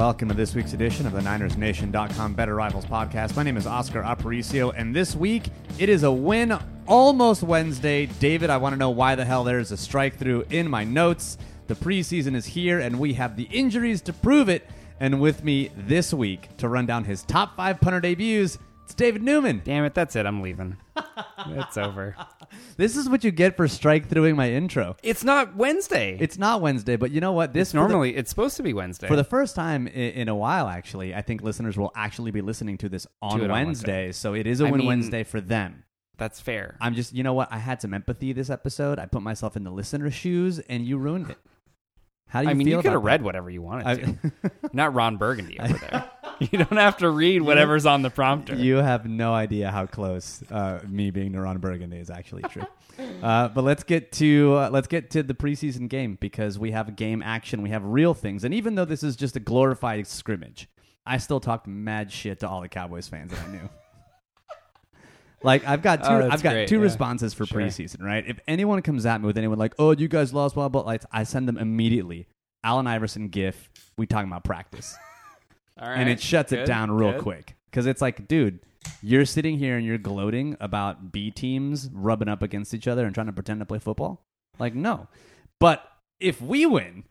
Welcome to this week's edition of the NinersNation.com Better Rivals podcast. My name is Oscar Aparicio, and this week it is a win almost Wednesday. David, I want to know why the hell there's a strike through in my notes. The preseason is here, and we have the injuries to prove it. And with me this week to run down his top five punter debuts, it's David Newman. Damn it, that's it. I'm leaving. it's over. This is what you get for strike throughing my intro. It's not Wednesday. It's not Wednesday, but you know what? This It's normally it's supposed to be Wednesday. For the first time in, in a while, actually, I think listeners will actually be listening to this on, it on Wednesday, Wednesday. so it is a I win mean- Wednesday for them. that's fair. I'm just, you know what? I had some empathy this episode. I put myself in the listener's shoes, and you ruined it. How do you I mean, feel you could have about read whatever you wanted to. not Ron Burgundy over there. you don't have to read whatever's on the prompter. you have no idea how close uh, me being to Ron Burgundy is actually true. Uh, but let's get to uh, let's get to the preseason game because we have game action, we have real things, and even though this is just a glorified scrimmage, I still talked mad shit to all the Cowboys fans that I knew. Like I've got two, Oh, I've got great, two yeah. responses for Sure. preseason, right? If anyone comes at me with anyone like, "Oh, you guys lost," blah blah, like I send them immediately. Allen Iverson gif. We talking about practice All right. and it shuts it down real good. quick because it's like, dude, you're sitting here and you're gloating about B teams rubbing up against each other and trying to pretend to play football. Like, no. But if we win,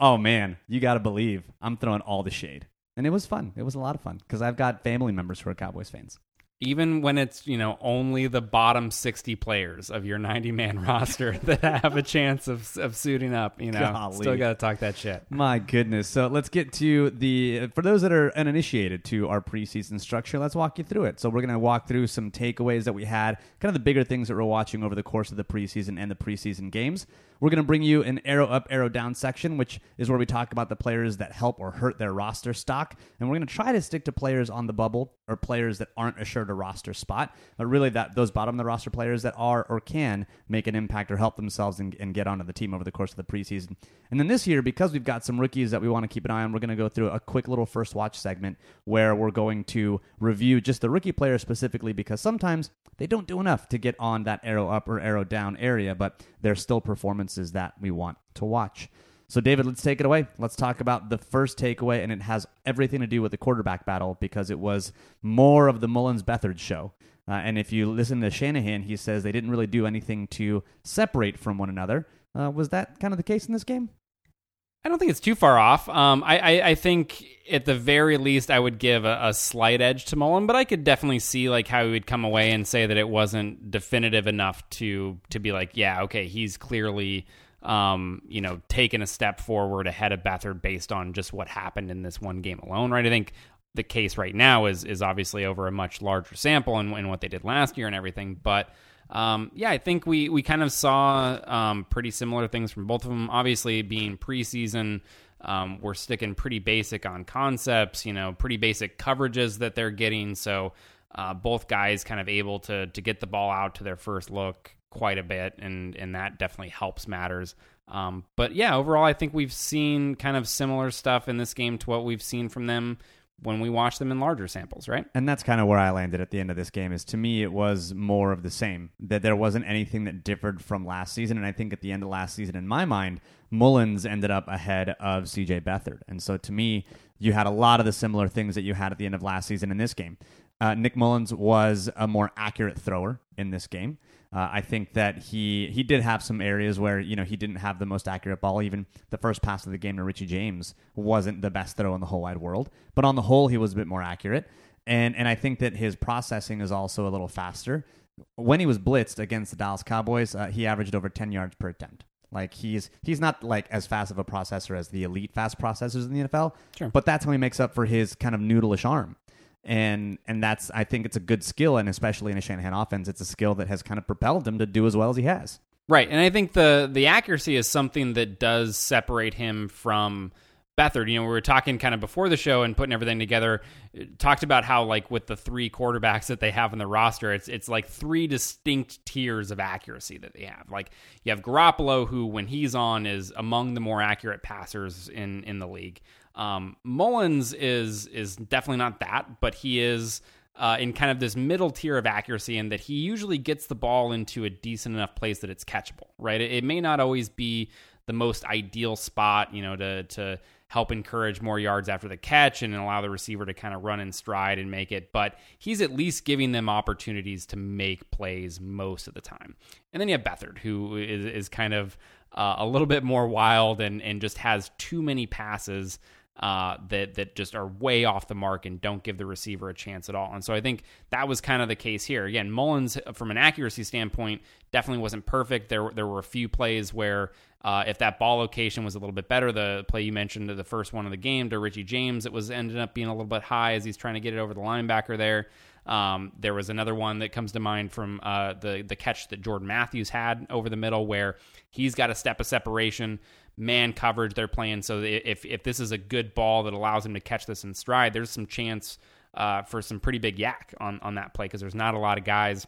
oh man, you got to believe I'm throwing all the shade. And it was fun. It was a lot of fun because I've got family members who are Cowboys fans. Even when it's, you know, only the bottom 60 players of your 90 man roster that have a chance of, of suiting up, you know, Golly. still got to talk that shit. My goodness. So let's get to the, for those that are uninitiated to our preseason structure, let's walk you through it. So we're going to walk through some takeaways that we had, kind of the bigger things that we're watching over the course of the preseason and the preseason games. We're going to bring you an arrow up, arrow down section, which is where we talk about the players that help or hurt their roster stock. And we're going to try to stick to players on the bubble or players that aren't assured a roster spot, but really that those bottom of the roster players that are or can make an impact or help themselves and, and get onto the team over the course of the preseason. And then this year, because we've got some rookies that we want to keep an eye on, we're going to go through a quick little first watch segment where we're going to review just the rookie players specifically because sometimes they don't do enough to get on that arrow up or arrow down area, but they're still performances that we want to watch. So, David, let's take it away. Let's talk about the first takeaway, and it has everything to do with the quarterback battle because it was more of the Mullens Beathard show. Uh, and if you listen to Shanahan, he says they didn't really do anything to separate from one another. Uh, was that kind of the case in this game? I don't think it's too far off. Um, I, I, I think at the very least I would give a, a slight edge to Mullen, but I could definitely see like how he would come away and say that it wasn't definitive enough to to be like, yeah, okay, he's clearly um, you know taken a step forward ahead of Beathard based on just what happened in this one game alone, right? I think the case right now is is obviously over a much larger sample and, and what they did last year and everything, but. Um, yeah, I think we, we kind of saw um, pretty similar things from both of them. Obviously, being preseason, um, we're sticking pretty basic on concepts, you know, pretty basic coverages that they're getting. So uh, both guys kind of able to to get the ball out to their first look quite a bit, and and that definitely helps matters. Um, but yeah, overall, I think we've seen kind of similar stuff in this game to what we've seen from them when we watch them in larger samples, right? And that's kind of where I landed at the end of this game. Is to me, it was more of the same. That there wasn't anything that differed from last season. And I think at the end of last season, in my mind, Mullens ended up ahead of CJ Beathard. And so to me, you had a lot of the similar things that you had at the end of last season in this game. Uh, Nick Mullens was a more accurate thrower in this game. Uh, I think that he he did have some areas where you know he didn't have the most accurate ball. Even the first pass of the game to Richie James wasn't the best throw in the whole wide world. But on the whole, he was a bit more accurate. And and I think that his processing is also a little faster. When he was blitzed against the Dallas Cowboys, uh, he averaged over ten yards per attempt. Like he's he's not like as fast of a processor as the elite fast processors in the NFL. Sure. But that's how he makes up for his kind of noodleish arm and and that's I think it's a good skill, and especially in a Shanahan offense, it's a skill that has kind of propelled him to do as well as he has. Right, and I think the the accuracy is something that does separate him from Beathard. You know, we were talking kind of before the show and putting everything together. Talked about how like with the three quarterbacks that they have in the roster, it's it's like three distinct tiers of accuracy that they have. Like you have Garoppolo, who when he's on is among the more accurate passers in in the league. Um, Mullens is is definitely not that, but he is uh, in kind of this middle tier of accuracy, in that he usually gets the ball into a decent enough place that it's catchable. Right, it, it may not always be the most ideal spot, you know, to to help encourage more yards after the catch and allow the receiver to kind of run in stride and make it. But he's at least giving them opportunities to make plays most of the time. And then you have Beathard, who is, is kind of uh, a little bit more wild and, and just has too many passes uh, that that just are way off the mark and don't give the receiver a chance at all. And so I think that was kind of the case here. Again, Mullens, from an accuracy standpoint, definitely wasn't perfect. There there were a few plays where uh, if that ball location was a little bit better, the play you mentioned, the first one of the game to Richie James, it was ended up being a little bit high as he's trying to get it over the linebacker there. Um, there was another one that comes to mind from uh, the the catch that Jordan Matthews had over the middle, where he's got a step of separation, man coverage they're playing. So if if this is a good ball that allows him to catch this in stride, there's some chance uh, for some pretty big YAC on on that play because there's not a lot of guys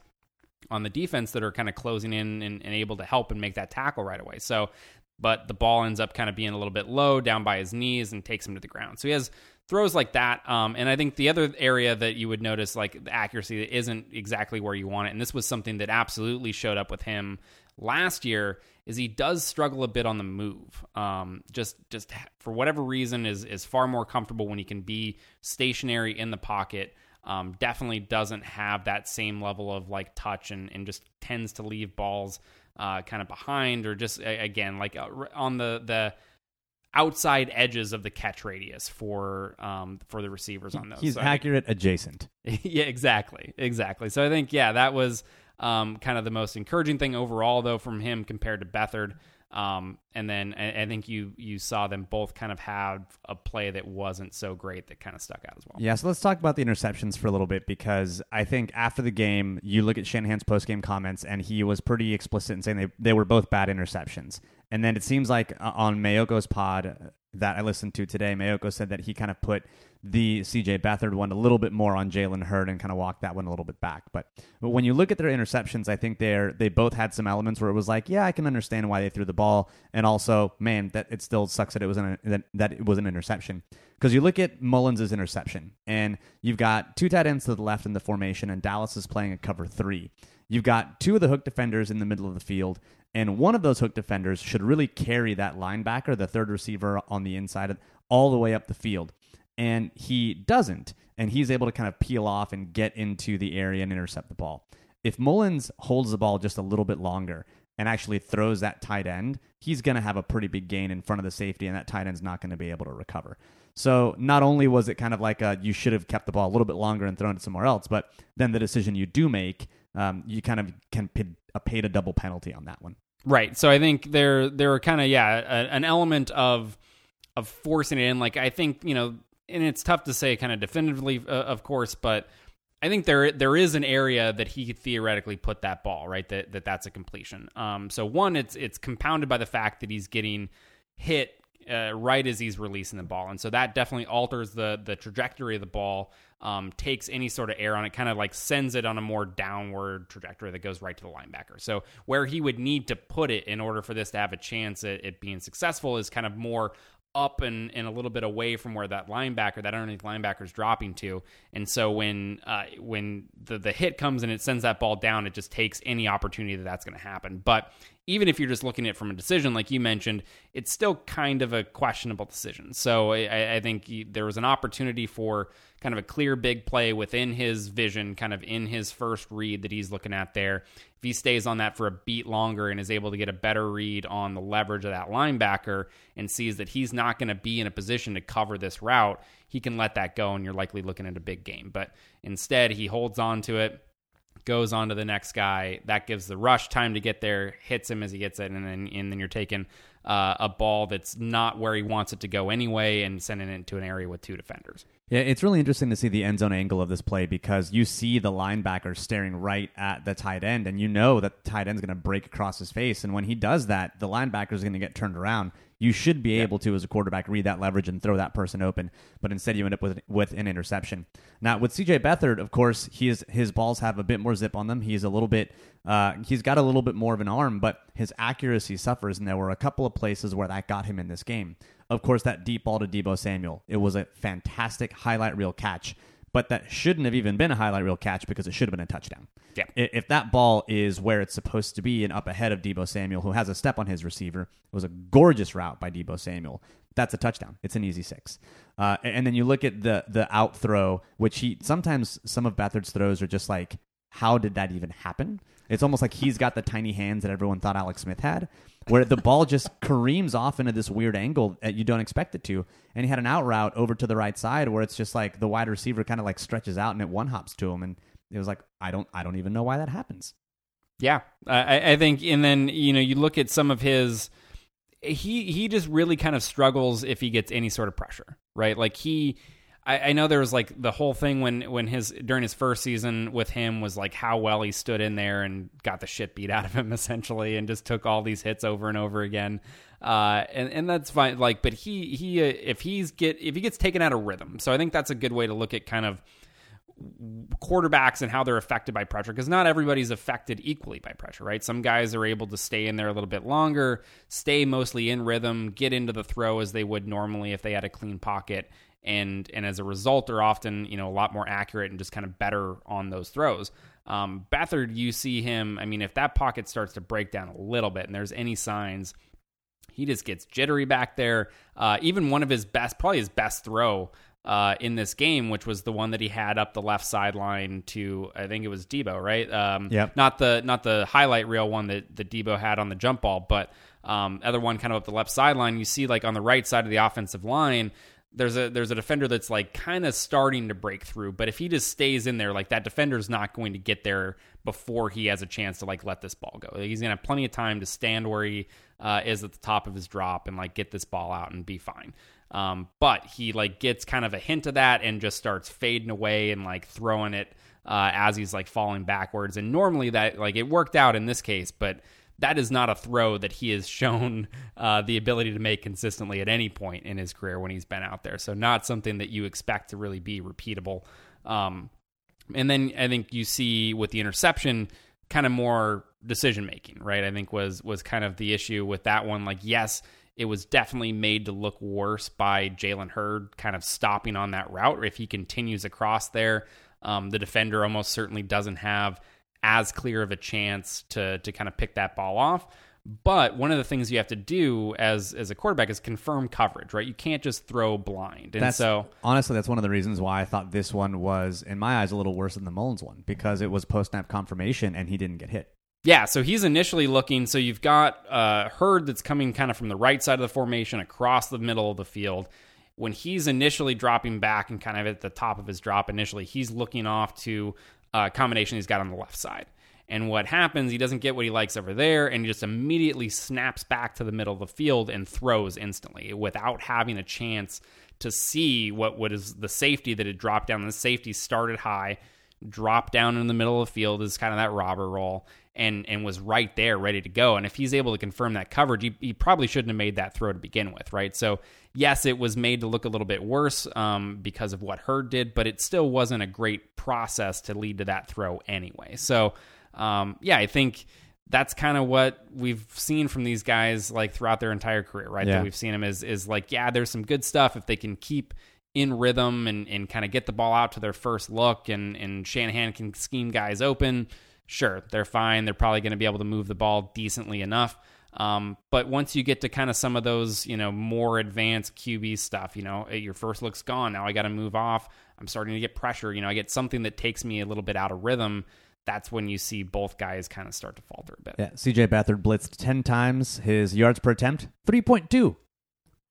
on the defense that are kind of closing in and, and, able to help and make that tackle right away. So, but the ball ends up kind of being a little bit low down by his knees and takes him to the ground. So he has throws like that. Um, and I think the other area that you would notice, like the accuracy that isn't exactly where you want it, and this was something that absolutely showed up with him last year, is he does struggle a bit on the move. Um, just just for whatever reason, is is far more comfortable when he can be stationary in the pocket. Um, definitely doesn't have that same level of like touch and, and just tends to leave balls uh, kind of behind or just again like uh, on the the outside edges of the catch radius for um, for the receivers on those. He's so accurate adjacent. yeah, exactly, exactly. So I think yeah, that was um, kind of the most encouraging thing overall, though, from him compared to Beathard. Um, and then I, I, think you you saw them both kind of have a play that wasn't so great that kind of stuck out as well. Yeah, so let's talk about the interceptions for a little bit because I think after the game, you look at Shanahan's post game comments, and he was pretty explicit in saying they they were both bad interceptions. And then it seems like uh, on Maiocco's pod that I listened to today, Maiocco said that he kind of put the CJ Beathard one a little bit more on Jalen Hurd and kind of walked that one a little bit back. But, but when you look at their interceptions, I think they're they both had some elements where it was like, yeah, I can understand why they threw the ball, and also, man, that it still sucks that it was an that, that it was an interception. Because you look at Mullens' interception, and you've got two tight ends to the left in the formation, and Dallas is playing a cover three. You've got two of the hook defenders in the middle of the field, and one of those hook defenders should really carry that linebacker, the third receiver on the inside, all the way up the field. And he doesn't. And he's able to kind of peel off and get into the area and intercept the ball. If Mullens holds the ball just a little bit longer and actually throws that tight end, he's going to have a pretty big gain in front of the safety, and that tight end's not going to be able to recover. So not only was it kind of like a, you should have kept the ball a little bit longer and thrown it somewhere else, but then the decision you do make um, you kind of can pay, a paid a double penalty on that one. Right. So I think there there are kind of yeah a, an element of of forcing it in. Like I think you know, and it's tough to say kind of definitively, uh, of course, but I think there there is an area that he could theoretically put that ball right that, that that's a completion. Um, so one, it's it's compounded by the fact that he's getting hit uh, right as he's releasing the ball, and so that definitely alters the the trajectory of the ball um, takes any sort of air on it, kind of like sends it on a more downward trajectory that goes right to the linebacker. So where he would need to put it in order for this to have a chance at it being successful is kind of more up and, and a little bit away from where that linebacker, that underneath linebacker is dropping to. And so when uh, when the, the hit comes and it sends that ball down, it just takes any opportunity that that's going to happen. But even if you're just looking at it from a decision, like you mentioned, it's still kind of a questionable decision. So I, I think there was an opportunity for kind of a clear big play within his vision, kind of in his first read that he's looking at there. If he stays on that for a beat longer and is able to get a better read on the leverage of that linebacker and sees that he's not going to be in a position to cover this route, he can let that go and you're likely looking at a big game. But instead, he holds on to it goes on to the next guy. That gives the rush time to get there, hits him as he gets it, and then and then you're taking uh, a ball that's not where he wants it to go anyway, and sending it into an area with two defenders. Yeah, it's really interesting to see the end zone angle of this play because you see the linebacker staring right at the tight end, and you know that the tight end's going to break across his face. And when he does that, the linebacker is going to get turned around. You should be able to, as a quarterback, read that leverage and throw that person open, but instead you end up with with an interception. Now with CJ Beathard, of course, he is, his balls have a bit more zip on them. He's a little bit, uh, he's got a little bit more of an arm, but his accuracy suffers, and there were a couple of places where that got him in this game. Of course, that deep ball to Deebo Samuel, it was a fantastic highlight reel catch but that shouldn't have even been a highlight reel catch because it should have been a touchdown. Yeah. If that ball is where it's supposed to be and up ahead of Deebo Samuel, who has a step on his receiver, it was a gorgeous route by Deebo Samuel. That's a touchdown. It's an easy six. Uh, and then you look at the the out throw, which he sometimes some of Beathard's throws are just like, how did that even happen? It's almost like he's got the tiny hands that everyone thought Alex Smith had, where the ball just careens off into this weird angle that you don't expect it to. And he had an out route over to the right side where it's just like the wide receiver kind of like stretches out and it one hops to him, and it was like I don't I don't even know why that happens. Yeah, I, I think, and then you know you look at some of his, he he just really kind of struggles if he gets any sort of pressure, right? Like he, I, I know there was like the whole thing when when his during his first season with him was like how well he stood in there and got the shit beat out of him essentially, and just took all these hits over and over again. Uh, and and that's fine. Like, but he he uh, if he's get if he gets taken out of rhythm, so I think that's a good way to look at kind of quarterbacks and how they're affected by pressure because not everybody's affected equally by pressure, right? Some guys are able to stay in there a little bit longer, stay mostly in rhythm, get into the throw as they would normally if they had a clean pocket, and and as a result, are often you know a lot more accurate and just kind of better on those throws. Um, you see him. I mean, if that pocket starts to break down a little bit, and there's any signs. He just gets jittery back there. Uh, even one of his best, probably his best throw uh, in this game, which was the one that he had up the left sideline to I think it was Deebo, right? Um, Yep. Not the not the highlight reel one that, that Deebo had on the jump ball, but um, other one kind of up the left sideline. You see like on the right side of the offensive line. There's a there's a defender that's like kind of starting to break through, but if he just stays in there, like that defender's not going to get there before he has a chance to like let this ball go. He's gonna have plenty of time to stand where he uh, is at the top of his drop and like get this ball out and be fine. Um, but he like gets kind of a hint of that and just starts fading away and like throwing it uh, as he's like falling backwards. And normally that like it worked out in this case, but that is not a throw that he has shown uh, the ability to make consistently at any point in his career when he's been out there. So not something that you expect to really be repeatable. Um, and then I think you see with the interception, kind of more decision making, right? I think was was kind of the issue with that one. Like, yes, it was definitely made to look worse by Jalen Hurd kind of stopping on that route. If he continues across there, um, the defender almost certainly doesn't have as clear of a chance to to kind of pick that ball off. But one of the things you have to do as as a quarterback is confirm coverage, right? You can't just throw blind. And That's so honestly, that's one of the reasons why I thought this one was, in my eyes, a little worse than the Mullens one because it was post snap confirmation and he didn't get hit. Yeah, so he's initially looking. So you've got uh, Hurd that's coming kind of from the right side of the formation across the middle of the field. When he's initially dropping back and kind of at the top of his drop initially, he's looking off to a combination he's got on the left side. And what happens, he doesn't get what he likes over there, and he just immediately snaps back to the middle of the field and throws instantly without having a chance to see what, what is the safety that had dropped down. The safety started high, dropped down in the middle of the field is kind of that robber roll and and was right there ready to go and if he's able to confirm that coverage he, he probably shouldn't have made that throw to begin with right so yes it was made to look a little bit worse um, because of what Hurd did but it still wasn't a great process to lead to that throw anyway so um, yeah i think that's kind of what we've seen from these guys like throughout their entire career right Yeah. that we've seen them is is like yeah there's some good stuff if they can keep in rhythm and, and kind of get the ball out to their first look and, and Shanahan can scheme guys open, sure, they're fine. They're probably going to be able to move the ball decently enough. Um, but once you get to kind of some of those, you know, more advanced QB stuff, you know, your first look's gone. Now I got to move off. I'm starting to get pressure. You know, I get something that takes me a little bit out of rhythm. That's when you see both guys kind of start to falter a bit. Yeah, CJ Beathard blitzed 10 times. His yards per attempt, 3.2.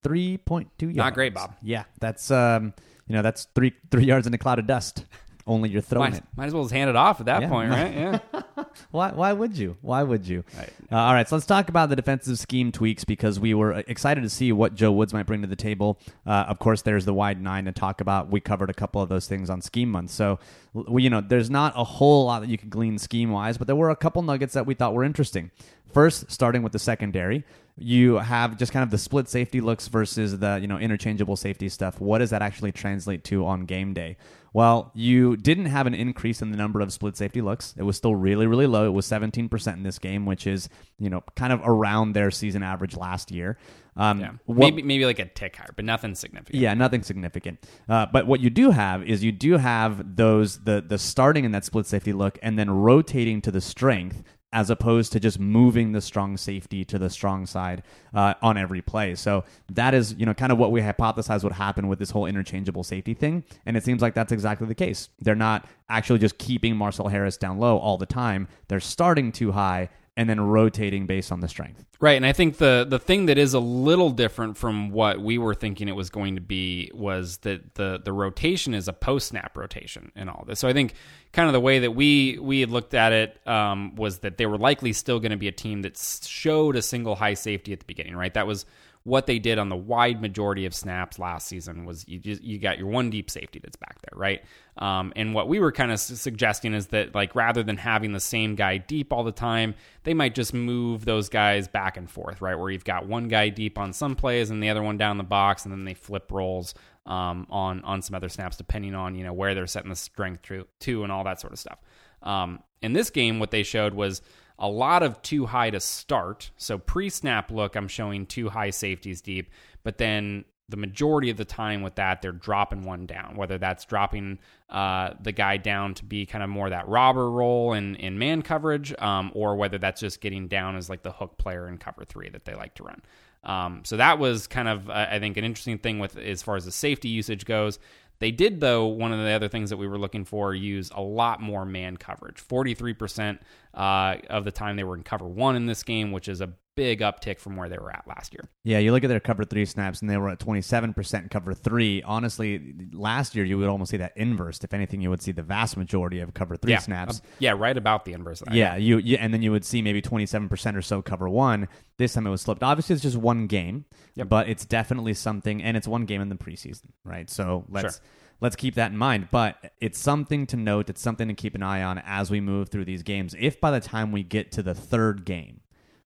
3.2 yards. Not great, Bob. Yeah, that's um, you know, that's 3 3 yards in a cloud of dust. Only you're throwing Might, it. might as well just hand it off at that Yeah. point, right? Yeah. Why why would you? Why would you? Uh, all right, so let's talk about the defensive scheme tweaks because we were excited to see what Joe Woods might bring to the table. Uh, of course, there's the wide nine to talk about. We covered a couple of those things on scheme month, so we, you know, there's not a whole lot that you could glean scheme wise, but there were a couple nuggets that we thought were interesting. First, starting with the secondary, you have just kind of the split safety looks versus the you know interchangeable safety stuff. What does that actually translate to on game day? Well, you didn't have an increase in the number of split safety looks. It was still really, really low. It was 17% in this game, which is, you know, kind of around their season average last year. Um, Yeah, what- maybe maybe like a tick higher, but nothing significant. yeah, nothing significant. Uh, but what you do have is you do have those the the starting in that split safety look and then rotating to the strength as opposed to just moving the strong safety to the strong side uh, on every play. So that is you know kind of what we hypothesized would happen with this whole interchangeable safety thing, and it seems like that's exactly the case. They're not actually just keeping Marcell Harris down low all the time. They're starting too high and then rotating based on the strength. Right, and I think the the thing that is a little different from what we were thinking it was going to be was that the the rotation is a post snap rotation and all this. So I think kind of the way that we we had looked at it um, was that they were likely still going to be a team that showed a single high safety at the beginning. Right, that was what they did on the wide majority of snaps last season was you just you got your one deep safety that's back there, right? Um, and what we were kind of su- suggesting is that like rather than having the same guy deep all the time, they might just move those guys back and forth, right? Where you've got one guy deep on some plays and the other one down the box, and then they flip roles um, on on some other snaps depending on you know where they're setting the strength to, to and all that sort of stuff. Um, in this game, what they showed was a lot of too high to start. So pre snap look, I'm showing two high safeties deep, but then the majority of the time with that, they're dropping one down, whether that's dropping uh, the guy down to be kind of more that robber role in, in man coverage, um, or whether that's just getting down as like the hook player in cover three that they like to run. Um, so that was kind of, uh, I think, an interesting thing with as far as the safety usage goes. They did, though, one of the other things that we were looking for, use a lot more man coverage. 43% uh, of the time they were in cover one in this game, which is a big uptick from where they were at last year. Yeah, you look at their cover three snaps, and they were at 27% cover three. Honestly, last year you would almost see that inverse. If anything, you would see the vast majority of cover three yeah, snaps. uh, yeah, right about the inverse. Of. Yeah, you, you and then you would see maybe 27% or so cover one. This time it was slipped. Obviously, it's just one game, Yep. but it's definitely something, and it's one game in the preseason, right? So let's Sure. let's keep that in mind. But it's something to note. It's something to keep an eye on as we move through these games. If by the time we get to the third game,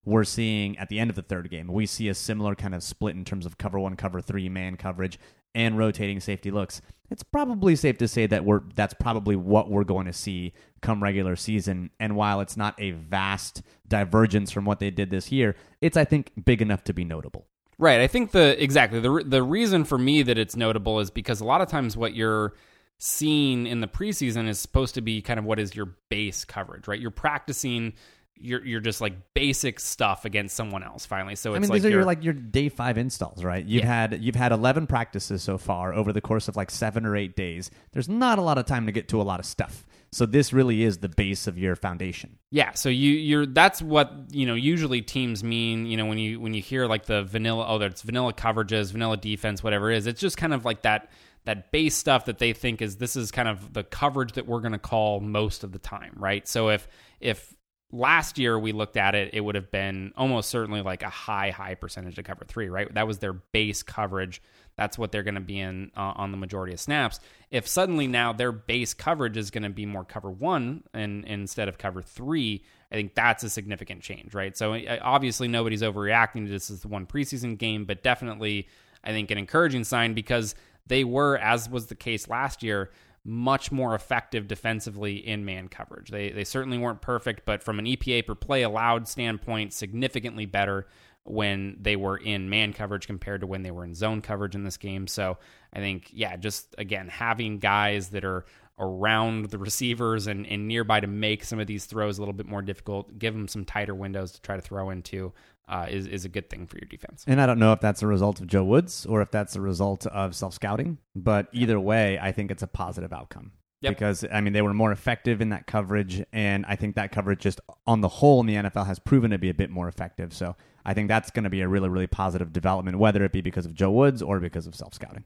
we're seeing at the end of the third game, we see a similar kind of split in terms of cover one, cover three, man coverage, and rotating safety looks. It's probably safe to say that we're that's probably what we're going to see come regular season. And while it's not a vast divergence from what they did this year, it's I think big enough to be notable. Right. I think the exactly the the reason for me that it's notable is because a lot of times what you're seeing in the preseason is supposed to be kind of what is your base coverage, right? You're practicing you're you're just like basic stuff against someone else finally. So it's I mean, like these are your like your day five installs, right? You've Yeah. had you've had eleven practices so far over the course of like seven or eight days. There's not a lot of time to get to a lot of stuff. So this really is the base of your foundation. Yeah, so you you're that's what you know usually teams mean. You know when you when you hear like the vanilla oh that's vanilla coverages, vanilla defense, whatever it is. It's just kind of like that that base stuff that they think is this is kind of the coverage that we're going to call most of the time, right? So if if last year we looked at it, it would have been almost certainly like a high high percentage to cover three, right? That was their base coverage. That's what they're going to be in uh, on the majority of snaps. If suddenly now their base coverage is going to be more cover one and instead of cover three, I think that's a significant change, right? So obviously nobody's overreacting to this as the one preseason game, but definitely I think an encouraging sign because they were, as was the case last year, much more effective defensively in man coverage. They they certainly weren't perfect, but from an EPA per play allowed standpoint, significantly better when they were in man coverage compared to when they were in zone coverage in this game. So I think, yeah, just again, having guys that are around the receivers and, and nearby to make some of these throws a little bit more difficult, give them some tighter windows to try to throw into, uh, is, is a good thing for your defense. And I don't know if that's a result of Joe Woods or if that's a result of self scouting, but either way, I think it's a positive outcome. Yep. Because, I mean, they were more effective in that coverage, and I think that coverage just on the whole in the NFL has proven to be a bit more effective. So I think that's going to be a really, really positive development, whether it be because of Joe Woods or because of self scouting.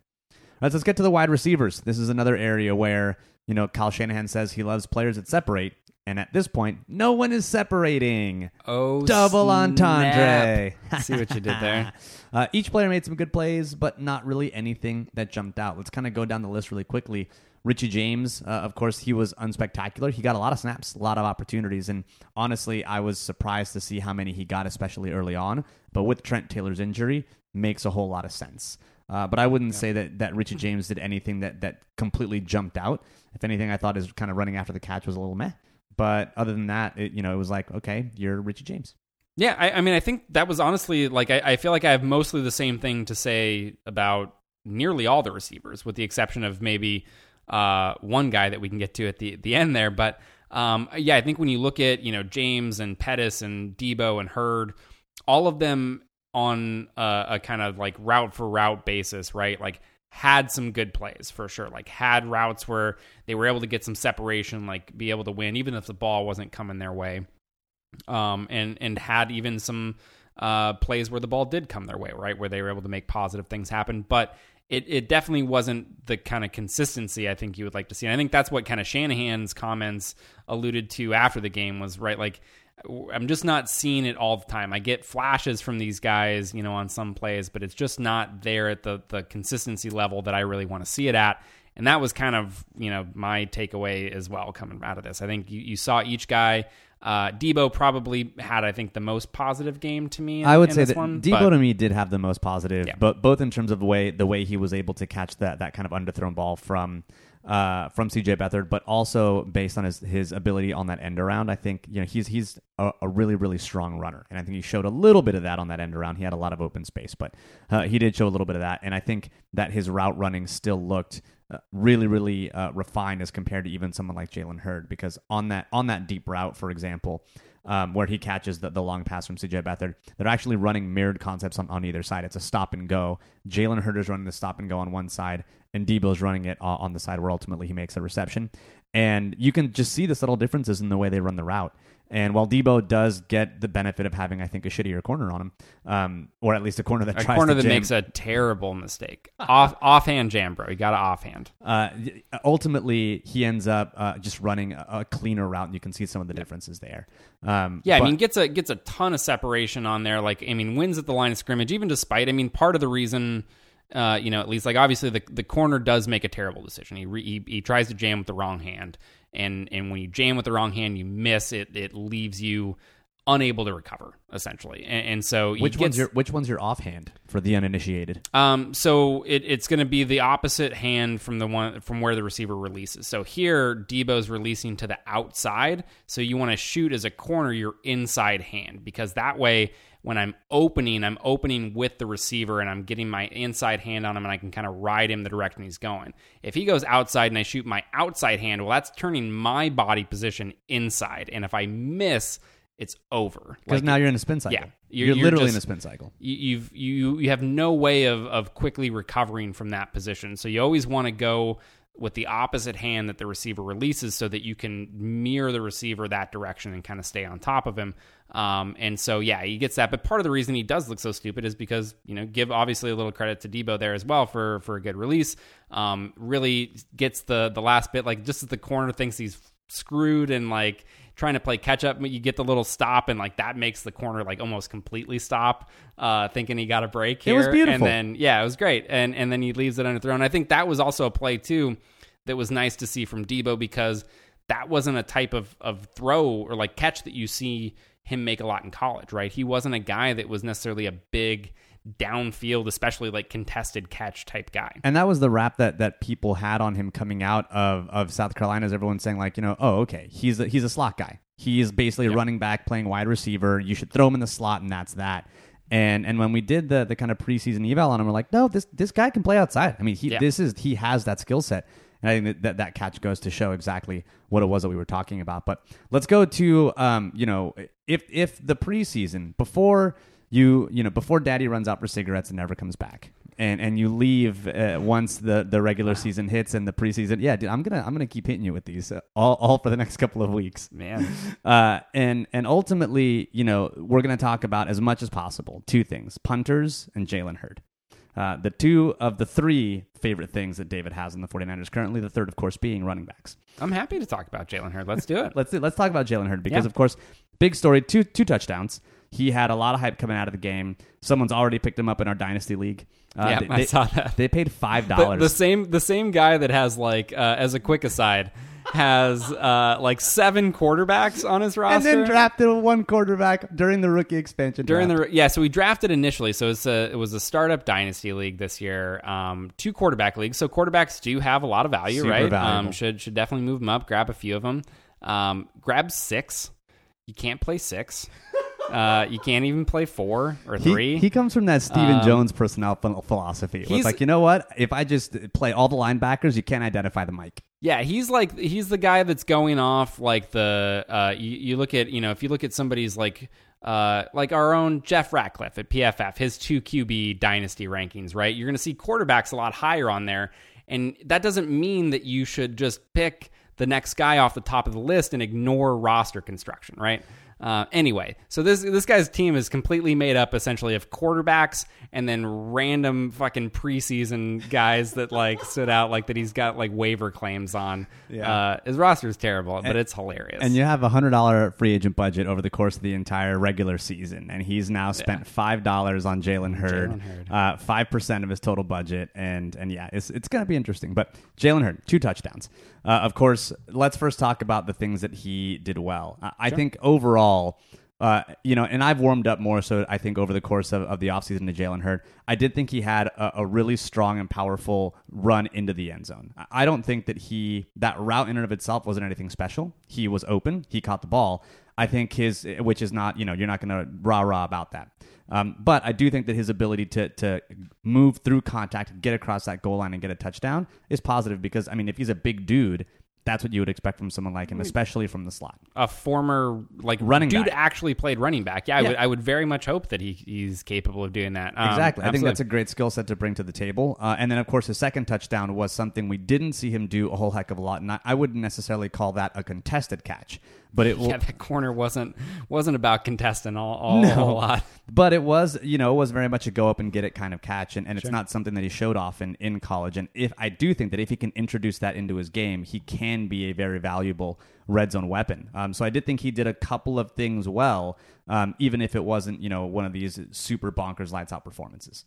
Let's, let's get to the wide receivers. This is another area where, you know, Kyle Shanahan says he loves players that separate. And at this point, no one is separating. Oh, Double snap. entendre. See what you did there. Uh, each player made some good plays, but not really anything that jumped out. Let's kind of go down the list really quickly. Richie James, uh, of course, he was unspectacular. He got a lot of snaps, a lot of opportunities, and honestly, I was surprised to see how many he got, especially early on. But with Trent Taylor's injury, makes a whole lot of sense. Uh, but I wouldn't say that, that Richie James did anything that, that completely jumped out. If anything, I thought his kind of running after the catch was a little meh. But other than that, it, you know, it was like, okay, you're Richie James. Yeah, I, I mean, I think that was honestly like I, I feel like I have mostly the same thing to say about nearly all the receivers, with the exception of maybe uh, one guy that we can get to at the the end there. But um, yeah, I think when you look at you know James and Pettis and Deebo and Hurd, all of them on a, a kind of like route for route basis, right? Like had some good plays for sure. Like had routes where they were able to get some separation, like be able to win, even if the ball wasn't coming their way um, and and had even some uh, plays where the ball did come their way, right, where they were able to make positive things happen. But it it definitely wasn't the kind of consistency I think you would like to see. And I think that's what kind of Shanahan's comments alluded to after the game was right, like. I'm just not seeing it all the time. I get flashes from these guys, you know, on some plays, but it's just not there at the the consistency level that I really want to see it at. And that was kind of, you know, my takeaway as well coming out of this. I think you, you saw each guy uh, Deebo probably had, I think, the most positive game to me. In, I would say this that one, Deebo but- to me did have the most positive, Yeah. but both in terms of the way the way he was able to catch that that kind of underthrown ball from uh, from CJ Beathard, but also based on his his ability on that end around. I think you know he's he's a, a really really strong runner, and I think he showed a little bit of that on that end around. He had a lot of open space, but uh, he did show a little bit of that, and I think that his route running still looked. Uh, really, really uh, refined as compared to even someone like Jalen Hurd, because on that on that deep route, for example, um, where he catches the, the long pass from CJ Beathard. They're actually running mirrored concepts on, on either side. It's a stop and go. Jalen Hurd is running the stop and go on one side, and Deebo's running it on on the side where ultimately he makes a reception. And you can just see the subtle differences in the way they run the route. And while Deebo does get the benefit of having, I think, a shittier corner on him, um, or at least a corner that a tries corner to that jam, makes a terrible mistake. Off offhand jam, bro. You got to offhand. uh, ultimately he ends up uh, just running a, a cleaner route, and you can see some of the differences there. Um, Yeah, but- I mean, gets a gets a ton of separation on there. Like, I mean, wins at the line of scrimmage, even despite. I mean, part of the reason, uh, you know, at least like obviously the the corner does make a terrible decision. He re, he, he tries to jam with the wrong hand, and and when you jam with the wrong hand, you miss it. It leaves you unable to recover essentially, and, and so which gets, one's your which one's your offhand for the uninitiated? Um, so it, it's going to be the opposite hand from the one from where the receiver releases. So here, Deebo's releasing to the outside. So you want to shoot as a corner your inside hand because that way, when I'm opening, I'm opening with the receiver and I'm getting my inside hand on him and I can kind of ride him the direction he's going. If he goes outside and I shoot my outside hand, well, that's turning my body position inside, and if I miss, it's over. Because Like, now you're in a spin cycle. Yeah. you're, You're- you're literally in a spin cycle. you, you've you you have no way of of quickly recovering from that position. So you always want to go with the opposite hand that the receiver releases, so that you can mirror the receiver that direction and kind of stay on top of him. Um, and so yeah, he gets that. But part of the reason he does look so stupid is because you know give obviously a little credit to Deebo there as well for for a good release. Um, really gets the the last bit like just as the corner thinks he's screwed and like trying to play catch up you get the little stop and like that makes the corner like almost completely stop uh thinking he got a break It here. Was beautiful. and then yeah it was great. And and then he leaves it underthrown. I think that was also a play too that was nice to see from Deebo because that wasn't a type of of throw or like catch that you see him make a lot in college right? He wasn't a guy that was necessarily a big downfield especially like contested catch type guy And that was the rap that that people had on him coming out of of South Carolina. Is everyone saying like, you know, oh, okay, he's a, he's a slot guy. He's basically a running back playing wide receiver. You should throw him in the slot, and that's that. And and when we did the the kind of preseason eval on him, we're like, no, this this guy can play outside. I mean, he Yeah. this is he has that skill set. And I think that, that that catch goes to show exactly what it was that we were talking about. But let's go to um, you know, if if the preseason before you you know before Daddy runs out for cigarettes and never comes back, and and you leave uh, once the the regular season hits and the preseason. Yeah, dude, I'm gonna I'm gonna keep hitting you with these uh, all all for the next couple of weeks. man Uh, and and ultimately, you know, we're to talk about as much as possible two things: punters and Jalen Hurd. uh, the two of the three favorite things that David has in the 49ers currently, the third, of course, being running backs. I'm happy to talk about Jalen Hurd. Let's do it. let's let's talk about Jalen Hurd because, Yeah. of course, big story, two two touchdowns. He had a lot of hype coming out of the game. Someone's already picked him up in our dynasty league. Uh, Yeah, they, I they- saw that. They paid five dollars. the same the same guy that has like uh, as a quick aside has uh, like seven quarterbacks on his roster and then drafted one quarterback during the rookie expansion during draft. the yeah so we drafted initially so it's a it was a startup dynasty league this year um two quarterback leagues so quarterbacks do have a lot of value Super right um should should definitely move them up grab a few of them um grab six you can't play six uh you can't even play four or three He, comes from that Stephen Um, Jones personnel ph- philosophy. It's he's- like, you know what? If I just play all the linebackers, you can't identify the mic. Yeah, he's like he's the guy that's going off like the uh, you, you look at you know if you look at somebody's like uh, like our own Jeff Ratcliffe at PFF, his two QB dynasty rankings, right? You're going to see quarterbacks a lot higher on there, and that doesn't mean that you should just pick the next guy off the top of the list and ignore roster construction, right? Uh, anyway, so this this guy's team is completely made up essentially of quarterbacks and then random fucking preseason guys that like stood out like that he's got like waiver claims on. Yeah. Uh, his roster is terrible, but it's hilarious. And you have a hundred dollar free agent budget over the course of the entire regular season, and he's now spent five dollars on Jalen Hurd, Jalen Hurd. uh, five percent of his total budget, and and yeah, it's it's gonna be interesting. But Jalen Hurd, two touchdowns. Uh, of course, let's first talk about the things that he did well. I, I think overall. Uh, you know, and I've warmed up more so I think over the course of, of the offseason to Jalen Hurd. I did think he had a, a really strong and powerful run into the end zone. I- don't think that he that route in and of itself wasn't anything special. He was open, he caught the ball. I think his which is not, you know, you're not gonna rah rah about that. Um, but I do think that his ability to to move through contact, get across that goal line and get a touchdown is positive because I mean if he's a big dude, that's what you would expect from someone like him, especially from the slot. a former like Running dude back. actually played running back. Yeah, I Yeah. would I would very much hope that he he's capable of doing that. Um, Exactly. I think that's a great skill set to bring to the table. Uh, and then, of course, his second touchdown was something we didn't see him do a whole heck of a lot. And I, I wouldn't necessarily call that a contested catch, but it will. yeah. That corner wasn't wasn't about contesting all, all a whole lot. But it was, you know, it was very much a go up and get it kind of catch, and, and it's not something that he showed off in, in college. And if I do think that if he can introduce that into his game, he can be a very valuable red zone weapon. Um, so I did think he did a couple of things well, um, even if it wasn't, you know, one of these super bonkers lights out performances.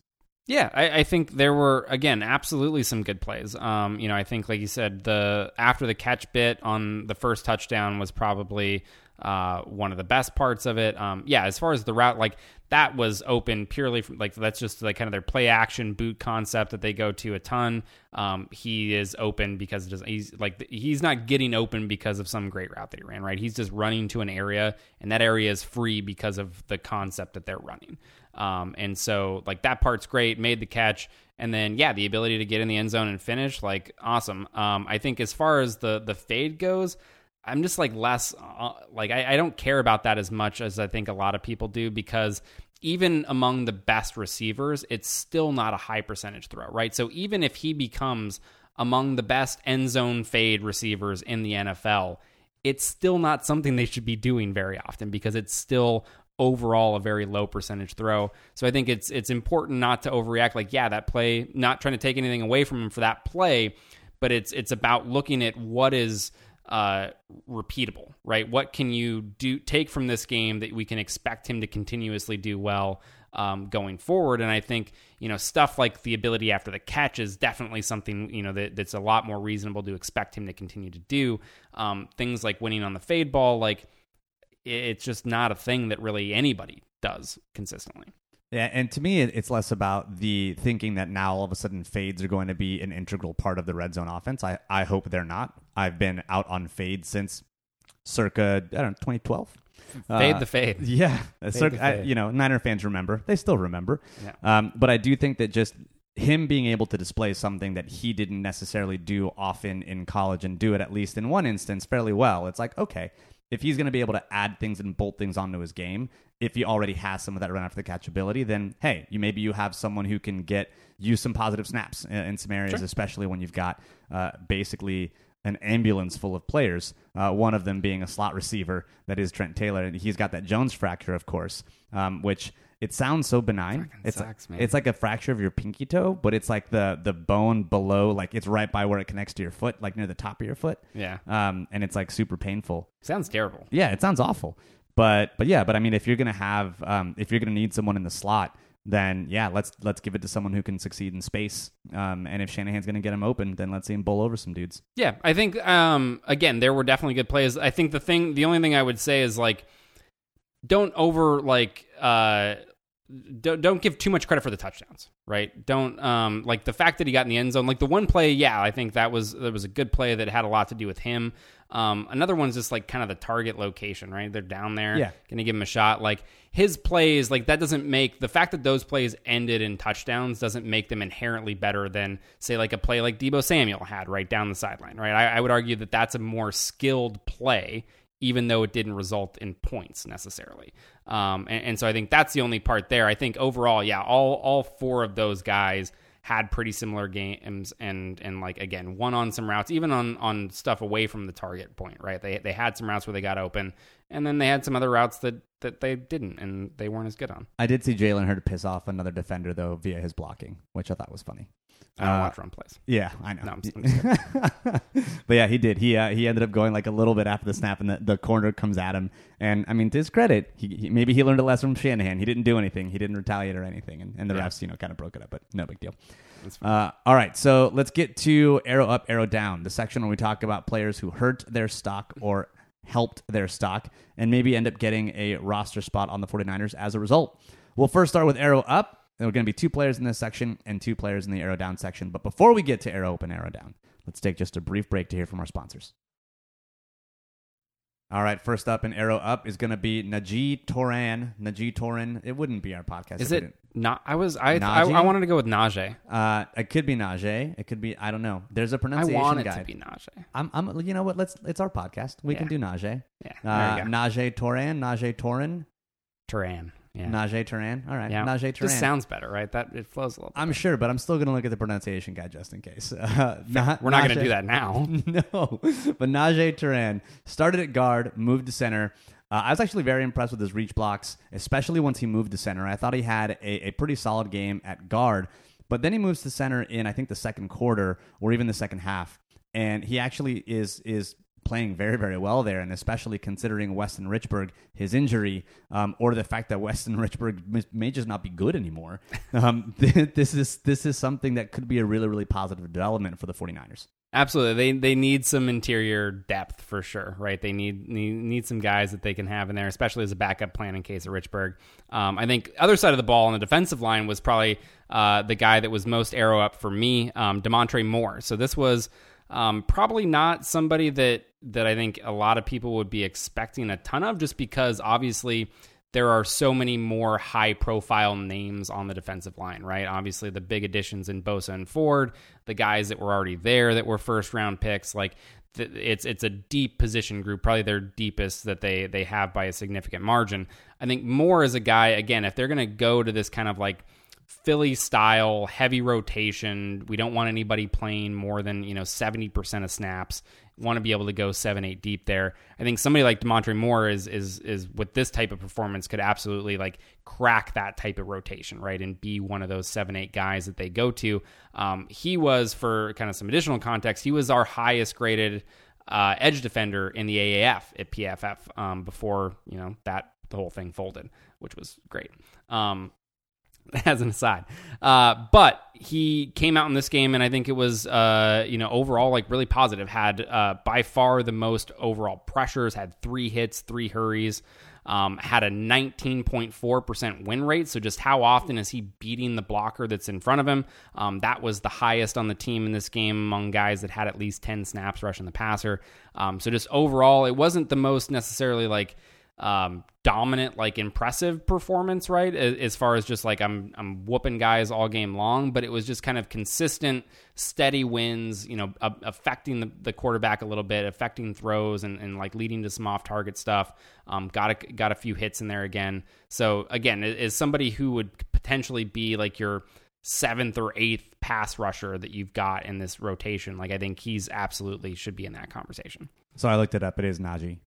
Yeah, I, I think there were again absolutely some good plays. Um, you know, I think like you said, the after the catch bit on the first touchdown was probably uh, one of the best parts of it. Um, yeah, as far as the route, like that was open purely from like that's just like kind of their play action boot concept that they go to a ton. Um, he is open because it doesn't, he's like he's not getting open because of some great route that he ran. Right, he's just running to an area, and that area is free because of the concept that they're running. Um, and so like that part's great, made the catch, and then yeah, the ability to get in the end zone and finish, like awesome. Um, I think as far as the the fade goes, I'm just like less uh, like I, I don't care about that as much as I think a lot of people do because even among the best receivers, it's still not a high percentage throw, right? So even if he becomes among the best end zone fade receivers in the NFL, it's still not something they should be doing very often because it's still overall a very low percentage throw. So I think it's it's important not to overreact like yeah, that play, not trying to take anything away from him for that play, but it's it's about looking at what is uh, repeatable, right? What can you do take from this game that we can expect him to continuously do well um, going forward? And I think you know stuff like the ability after the catch is definitely something you know that, that's a lot more reasonable to expect him to continue to do. Um, things like winning on the fade ball, like it's just not a thing that really anybody does consistently. Yeah, and to me, it's less about the thinking that now all of a sudden fades are going to be an integral part of the red zone offense. I, I hope they're not. I've been out on fades since circa, I don't know, 2012. Fade Uh, the fade. Yeah, circa, the I, you know, Niner fans remember. They still remember. Yeah. Um, but I do think that just him being able to display something that he didn't necessarily do often in college and do it at least in one instance fairly well. It's like okay, if he's going to be able to add things and bolt things onto his game, if he already has some of that run after the catch ability, then hey, you maybe you have someone who can get you some positive snaps in, in some areas, especially when you've got uh, basically an ambulance full of players. Uh, one of them being a slot receiver that is Trent Taylor, and he's got that Jones fracture, of course, um, which it sounds so benign. It's sucks, man. it's like a fracture of your pinky toe, but it's like the the bone below, like it's right by where it connects to your foot, like near the top of your foot. Yeah. Um, and it's like super painful. Sounds terrible. Yeah, it sounds awful. But but yeah, but I mean, if you're gonna have um, if you're gonna need someone in the slot, then yeah, let's let's give it to someone who can succeed in space. Um, and if Shanahan's gonna get him open, then let's see him bowl over some dudes. Yeah, I think um again there were definitely good plays. I think the thing the only thing I would say is like don't over like uh don't, don't give too much credit for the touchdowns, right? Don't um like the fact that he got in the end zone. Like the one play, yeah, I think that was that was a good play that had a lot to do with him. Um, another one's just like kind of the target location, right? They're down there, Yeah. gonna give him a shot. Like his plays, like that doesn't make the fact that those plays ended in touchdowns doesn't make them inherently better than say like a play like Deebo Samuel had right down the sideline, right? I, I would argue that that's a more skilled play, even though it didn't result in points necessarily. Um, and, and so I think that's the only part there. I think overall, yeah, all all four of those guys had pretty similar games and and like again one on some routes even on on stuff away from the target point right they they had some routes where they got open and then they had some other routes that that they didn't and they weren't as good on I did see Jalen Hurd piss off another defender though via his blocking, which I thought was funny. I don't Uh, watch run plays Yeah, I know. No, I'm I'm but yeah, he did. He uh, he ended up going like a little bit after the snap, and the, the corner comes at him. And I mean, to his credit, he, he maybe he learned a lesson from Shanahan. He didn't do anything. He didn't retaliate or anything, and, and the Yeah. refs, you know, kind of broke it up. But no big deal. Uh, all right, so let's get to arrow up, arrow down, the section where we talk about players who hurt their stock or helped their stock and maybe end up getting a roster spot on the 49ers as a result. We'll first start with arrow up. There are going to be two players in this section and two players in the arrow down section. But before we get to arrow up and arrow down, let's take just a brief break to hear from our sponsors. All right, first up in arrow up is going to be Najee Toran. Najee Toran. It wouldn't be our podcast. is it not i was i I, I wanted to go with najee Uh, it could be Najee. It could be I don't know. There's a pronunciation I want it guide. to be najee I'm, I'm, you know what? Let's. It's our podcast. We can do Najee. yeah Uh, there you go Najee Toran. Najee Toran. Turan. Yeah Najee Turan. All right. yeah Najee Turan. just sounds better right that it flows a little bit I'm sure, but I'm still going to look at the pronunciation guide just in case. Uh, Na- we're not going to do that now no, but Najee Turan started at guard, moved to center. Uh, I was actually very impressed with his reach blocks, especially once he moved to center. I thought he had a, a pretty solid game at guard, but then he moves to center in I think the second quarter or even the second half, and he actually is is playing very very well there, and especially considering Weston Richburg his injury um, or the fact that Weston Richburg may, just not be good anymore. Um, this is this is something that could be a really really positive development for the 49ers. Absolutely, they they need some interior depth for sure, right? They need need, need some guys that they can have in there, especially as a backup plan in case of Richburg. Um, I think other side of the ball on the defensive line was probably uh, the guy that was most arrow up for me, um, Demontre Moore. So this was um, probably not somebody that that I think a lot of people would be expecting a ton of, just because obviously there are so many more high profile names on the defensive line, right? Obviously, the big additions in Bosa and Ford, the guys that were already there that were first round picks, like th- it's it's a deep position group, probably their deepest that they they have by a significant margin. I think more as a guy again, if they're going to go to this kind of like Philly style, heavy rotation. We don't want anybody playing more than, you know, 70% of snaps. Want to be able to go 7 8 deep there. I think somebody like Demontre Moore is is is with this type of performance could absolutely like crack that type of rotation, right? And be one of those 7 8 guys that they go to. Um, he was for kind of some additional context, he was our highest graded uh, edge defender in the AAF at PFF um, before, you know, that the whole thing folded, which was great. Um, as an aside. Uh, but he came out in this game, and I think it was, uh, you know, overall like really positive. Had uh, by far the most overall pressures. Had three hits, three hurries. Um, had a 19.4% win rate. So just how often is he beating the blocker that's in front of him? Um, that was the highest on the team in this game among guys that had at least 10 snaps rushing the passer. Um, so just overall, it wasn't the most necessarily like um, dominant, like impressive performance, right? As far as just like I'm I'm whooping guys all game long, but it was just kind of consistent, steady wins. You know, a- affecting the, the quarterback a little bit, affecting throws, and, and like leading to some off target stuff. Um, got a got a few hits in there again. So again, is somebody who would potentially be like your seventh or eighth pass rusher that you've got in this rotation. Like I think he's absolutely should be in that conversation. So I looked it up. It is Najee.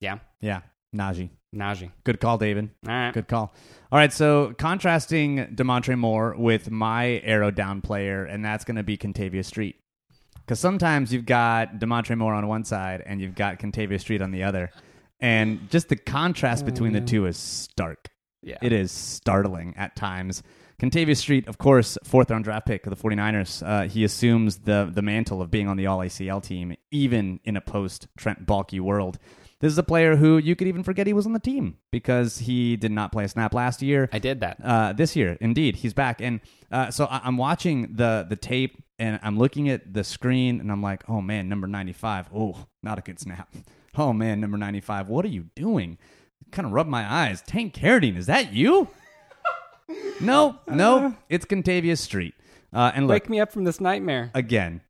Yeah. Yeah. Najee. Najee. Good call, David. All right. Good call. All right, so contrasting Demontre Moore with my arrow down player, and that's going to be Kentavius Street. Because sometimes you've got Demontre Moore on one side and you've got Kentavius Street on the other. And just the contrast between the two is stark. Yeah. It is startling at times. Kentavius Street, of course, fourth round draft pick of the 49ers. Uh, he assumes the, the mantle of being on the All ACL team, even in a post Trent Baalke world. This is a player who you could even forget he was on the team because he did not play a snap last year. I did that. Uh, this year, indeed, he's back, and uh, so I- I'm watching the the tape and I'm looking at the screen, and I'm like, oh man, number 95. Oh, not a good snap. Oh man, number 95. What are you doing? Kind of rub my eyes. Tank Carradine, is that you? no, no, it's Kentavius Street. Uh, and look, Wake me up from this nightmare. again,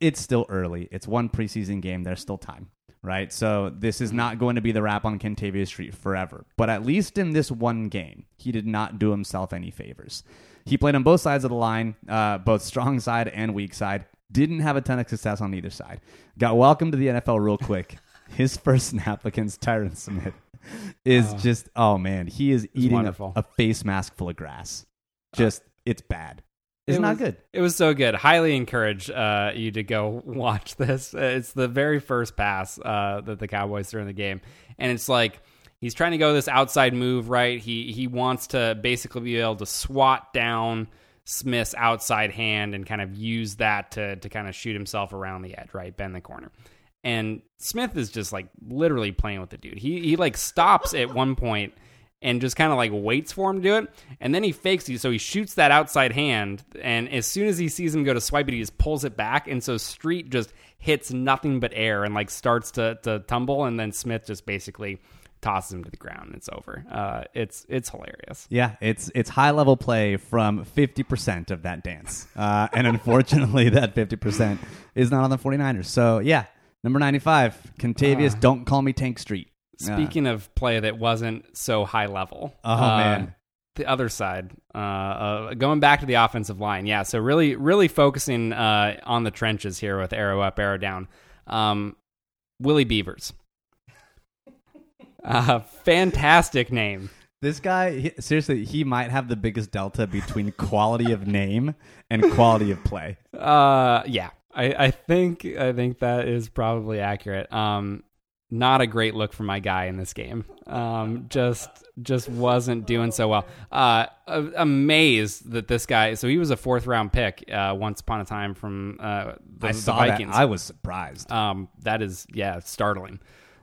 it's still early. It's one preseason game. There's still time, right? So this is not going to be the wrap on Kentavius Street forever. But at least in this one game, he did not do himself any favors. He played on both sides of the line, uh, both strong side and weak side. Didn't have a ton of success on either side. Got welcomed to the NFL real quick. His first snap against Tyron Smith is just oh man, he is eating a, a face mask full of grass. Just it's bad. It's It not was- good. It was so good. Highly encourage uh, you to go watch this. It's the very first pass uh, that the Cowboys threw in the game, and it's like he's trying to go this outside move. Right? He he wants to basically be able to swat down Smith's outside hand and kind of use that to to kind of shoot himself around the edge. Right? Bend the corner. And Smith is just like literally playing with the dude. He he like stops at one point and just kind of like waits for him to do it. And then he fakes you. So he shoots that outside hand. And as soon as he sees him go to swipe it, he just pulls it back. And so Street just hits nothing but air and like starts to, to tumble. And then Smith just basically tosses him to the ground. And it's over. Uh, it's, it's hilarious. Yeah, it's it's high level play from 50% of that dance. Uh, and unfortunately, that 50% is not on the 49ers. So, yeah, number 95, Kentavius, don't call me Tank Street. Speaking of play that wasn't so high level. Oh, uh, man. The other side, uh, uh, going back to the offensive line, yeah. So really, really focusing uh, on the trenches here with arrow up, arrow down. Um, Willie Beavers, uh, fantastic name. this guy, he- seriously, he might have the biggest delta between quality of name and quality of play. Uh, yeah, I, I think I think that is probably accurate. Um, not a great look for my guy in this game. Um, just just wasn't doing so well. Uh, amazed that this guy. So he was a fourth round pick uh, once upon a time from uh, the, I the saw that. Vikings. I was surprised. Um, that is, yeah, startling.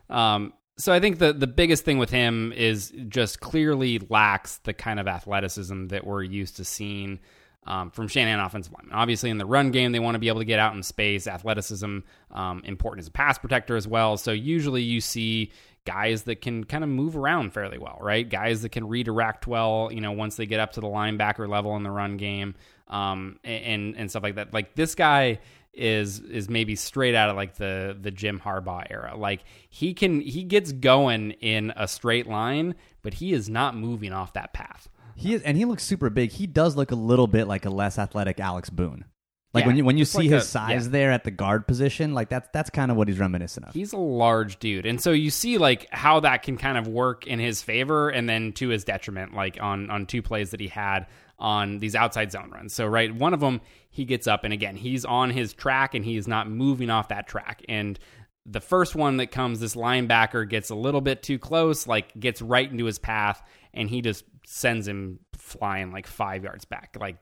Um, so I think the the biggest thing with him is just clearly lacks the kind of athleticism that we're used to seeing um, from Shanahan offensive linemen. Obviously, in the run game, they want to be able to get out in space. Athleticism um, important as a pass protector as well. So usually you see guys that can kind of move around fairly well, right? Guys that can redirect well, you know, once they get up to the linebacker level in the run game, um, and and stuff like that. Like this guy is is maybe straight out of like the the Jim Harbaugh era. Like he can he gets going in a straight line, but he is not moving off that path. He is, and he looks super big. He does look a little bit like a less athletic Alex Boone. Like Yeah, when you when you see like his a- size yeah. there at the guard position, like that's that's kind of what he's reminiscent of. He's a large dude. And so you see like how that can kind of work in his favor and then to his detriment like on on two plays that he had on these outside zone runs. So right, one of them he gets up and again, he's on his track and he is not moving off that track. And the first one that comes this linebacker gets a little bit too close, like gets right into his path and he just sends him flying like 5 yards back. Like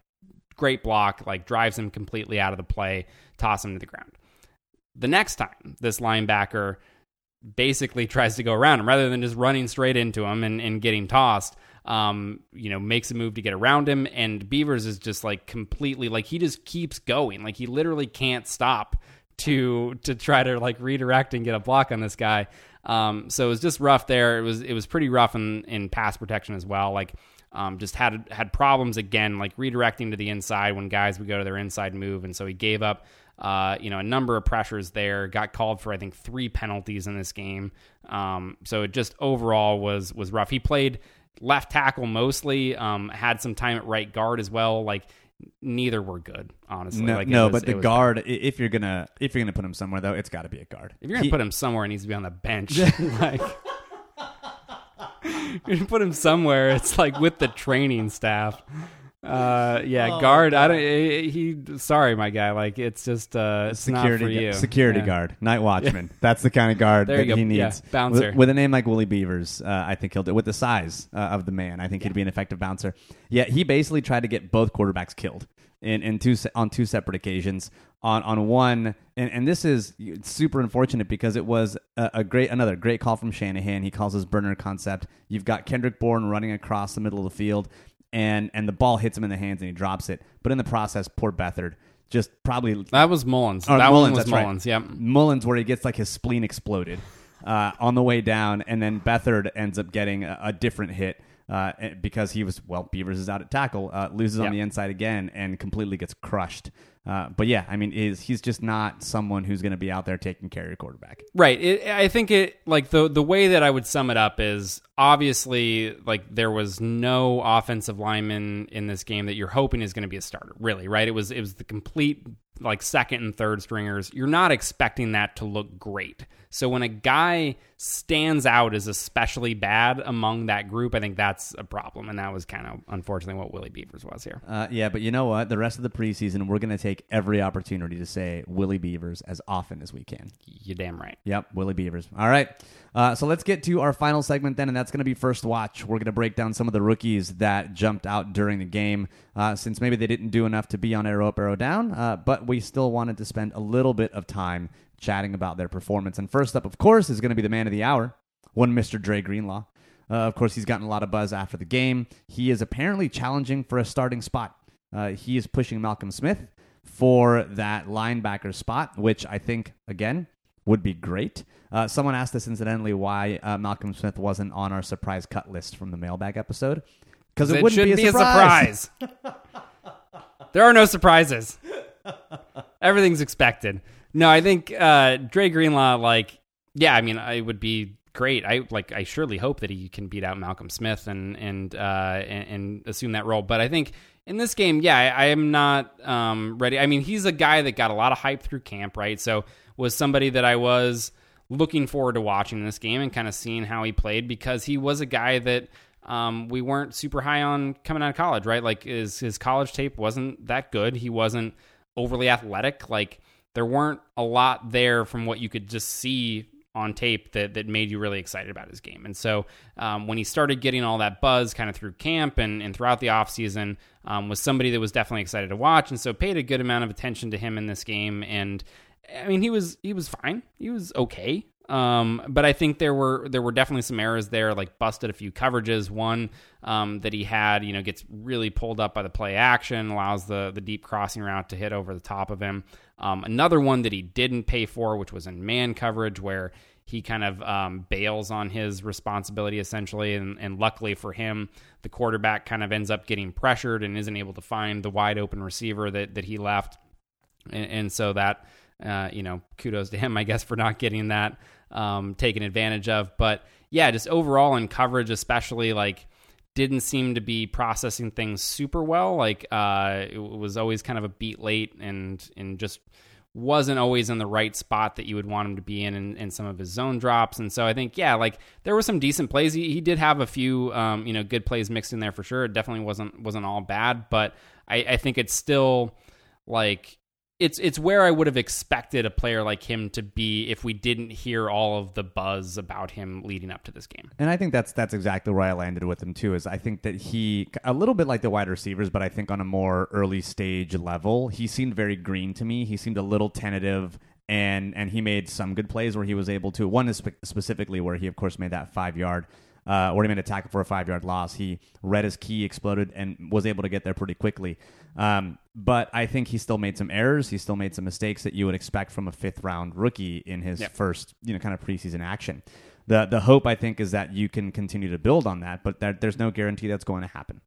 great block, like drives him completely out of the play, toss him to the ground. The next time this linebacker basically tries to go around him rather than just running straight into him and, and getting tossed. Um, you know, makes a move to get around him, and Beavers is just like completely like he just keeps going, like he literally can't stop to to try to like redirect and get a block on this guy. Um, so it was just rough there. It was it was pretty rough in in pass protection as well. Like um, just had had problems again, like redirecting to the inside when guys would go to their inside move, and so he gave up, uh, you know, a number of pressures there. Got called for I think three penalties in this game. Um, so it just overall was was rough. He played left tackle mostly. Um, had some time at right guard as well. Like neither were good, honestly. No, like, no was- but the guard, i if you're gonna if you're gonna put him somewhere though, it's got to be a guard. If you're gonna He- put him somewhere, it needs to be on the bench. like you put him somewhere. It's like with the training staff. Uh, yeah, Oh, guard. I don't. He, he- Sorry, my guy. Like it's just uh, it's security not for you. security Yeah. guard, night watchman. That's the kind of guard There that you go. he Yeah, needs. bouncer. With, with a name like Willie Beavers, uh, I think he'll do. With the size uh, of the man, I think he'd be an effective bouncer. Yeah, he basically tried to get both quarterbacks killed in, in two on two separate occasions. On on one, and, and this is super unfortunate because it was a, a great another great call from Shanahan. He calls his burner concept. You've got Kendrick Bourne running across the middle of the field and and the ball hits him in the hands and he drops it. But in the process, poor Beathard just probably That was Mullens. That Mullens, one was that's right. Mullens. Yep. Mullens where he gets like his spleen exploded uh, on the way down, and then Beathard ends up getting a, a different hit uh, because he was well, Beavers is out at tackle, uh, loses Yeah. on the inside again, and completely gets crushed. Uh, but yeah, I mean, is he's just not someone who's going to be out there taking care of your quarterback. Right. It, I think it like the the way that I would sum it up is obviously like there was no offensive lineman in this game that you're hoping is going to be a starter. Really, right? It was it was the complete like second and third stringers. You're not expecting that to look great. So when a guy stands out as especially bad among that group, I think that's a problem, and that was kind of unfortunately what Willie Beavers was here. Uh, yeah, but you know what? The rest of the preseason, we're going to take every opportunity to say Willie Beavers as often as we can. You're damn right. Yep, Willie Beavers. All right. Uh, so let's get to our final segment then, and that's going to be First Watch. We're going to break down some of the rookies that jumped out during the game, uh, since maybe they didn't do enough to be on arrow up, arrow down, uh, but we still wanted to spend a little bit of time chatting about their performance. And first up, of course, is going to be the man of the hour, one Mr. Dre Greenlaw. Uh, of course, he's gotten a lot of buzz after the game. He is apparently challenging for a starting spot. Uh, he is pushing Malcolm Smith for that linebacker spot, which I think, again, would be great. Uh, someone asked us incidentally why uh, Malcolm Smith wasn't on our surprise cut list from the mailbag episode. Because it, It wouldn't be a surprise. surprise. there are no surprises. Everything's expected. No, I think uh, Dre Greenlaw, like, yeah, I mean, it would be great. I like, I surely hope that he can beat out Malcolm Smith and and uh, and, and assume that role. But I think in this game, yeah, I, I am not um, ready. I mean, he's a guy that got a lot of hype through camp, right? So was somebody that I was looking forward to watching this game and kind of seeing how he played because he was a guy that um, we weren't super high on coming out of college, right? Like his his college tape wasn't that good. He wasn't overly athletic. Like there weren't a lot there from what you could just see on tape that that made you really excited about his game. And so um, when he started getting all that buzz kind of through camp and, and throughout the offseason, um, was somebody that was definitely excited to watch. And so paid a good amount of attention to him in this game. And I mean, he was he was fine. He was okay. Um, but I think there were there were definitely some errors there, like busted a few coverages. One um, that he had, you know, gets really pulled up by the play action, allows the the deep crossing route to hit over the top of him. Um, another one that he didn't pay for, which was in man coverage, where he kind of um, bails on his responsibility essentially, and, and luckily for him, the quarterback kind of ends up getting pressured and isn't able to find the wide open receiver that that he left, and, and so that uh, you know, kudos to him, I guess, for not getting that um, taken advantage of. But yeah, just overall in coverage, especially like didn't seem to be processing things super well. Like uh, it was always kind of a beat late and and just wasn't always in the right spot that you would want him to be in, in in some of his zone drops. And so I think yeah, like there were some decent plays. He, he did have a few um, you know good plays mixed in there for sure. It definitely wasn't wasn't all bad, but I, I think it's still like it's it's where I would have expected a player like him to be if we didn't hear all of the buzz about him leading up to this game. And I think that's that's exactly where I landed with him too. Is I think that he a little bit like the wide receivers, but I think on a more early stage level, he seemed very green to me. He seemed a little tentative, and and he made some good plays where he was able to. One is spe- specifically where he of course made that five yard. Uh, he made a tackle for a five yard loss. He read his key, exploded, and was able to get there pretty quickly. Um, but I think he still made some errors. He still made some mistakes that you would expect from a fifth round rookie in his Yep. first, you know, kind of preseason action. The the hope I think is that you can continue to build on that, but there, there's no guarantee that's going to happen.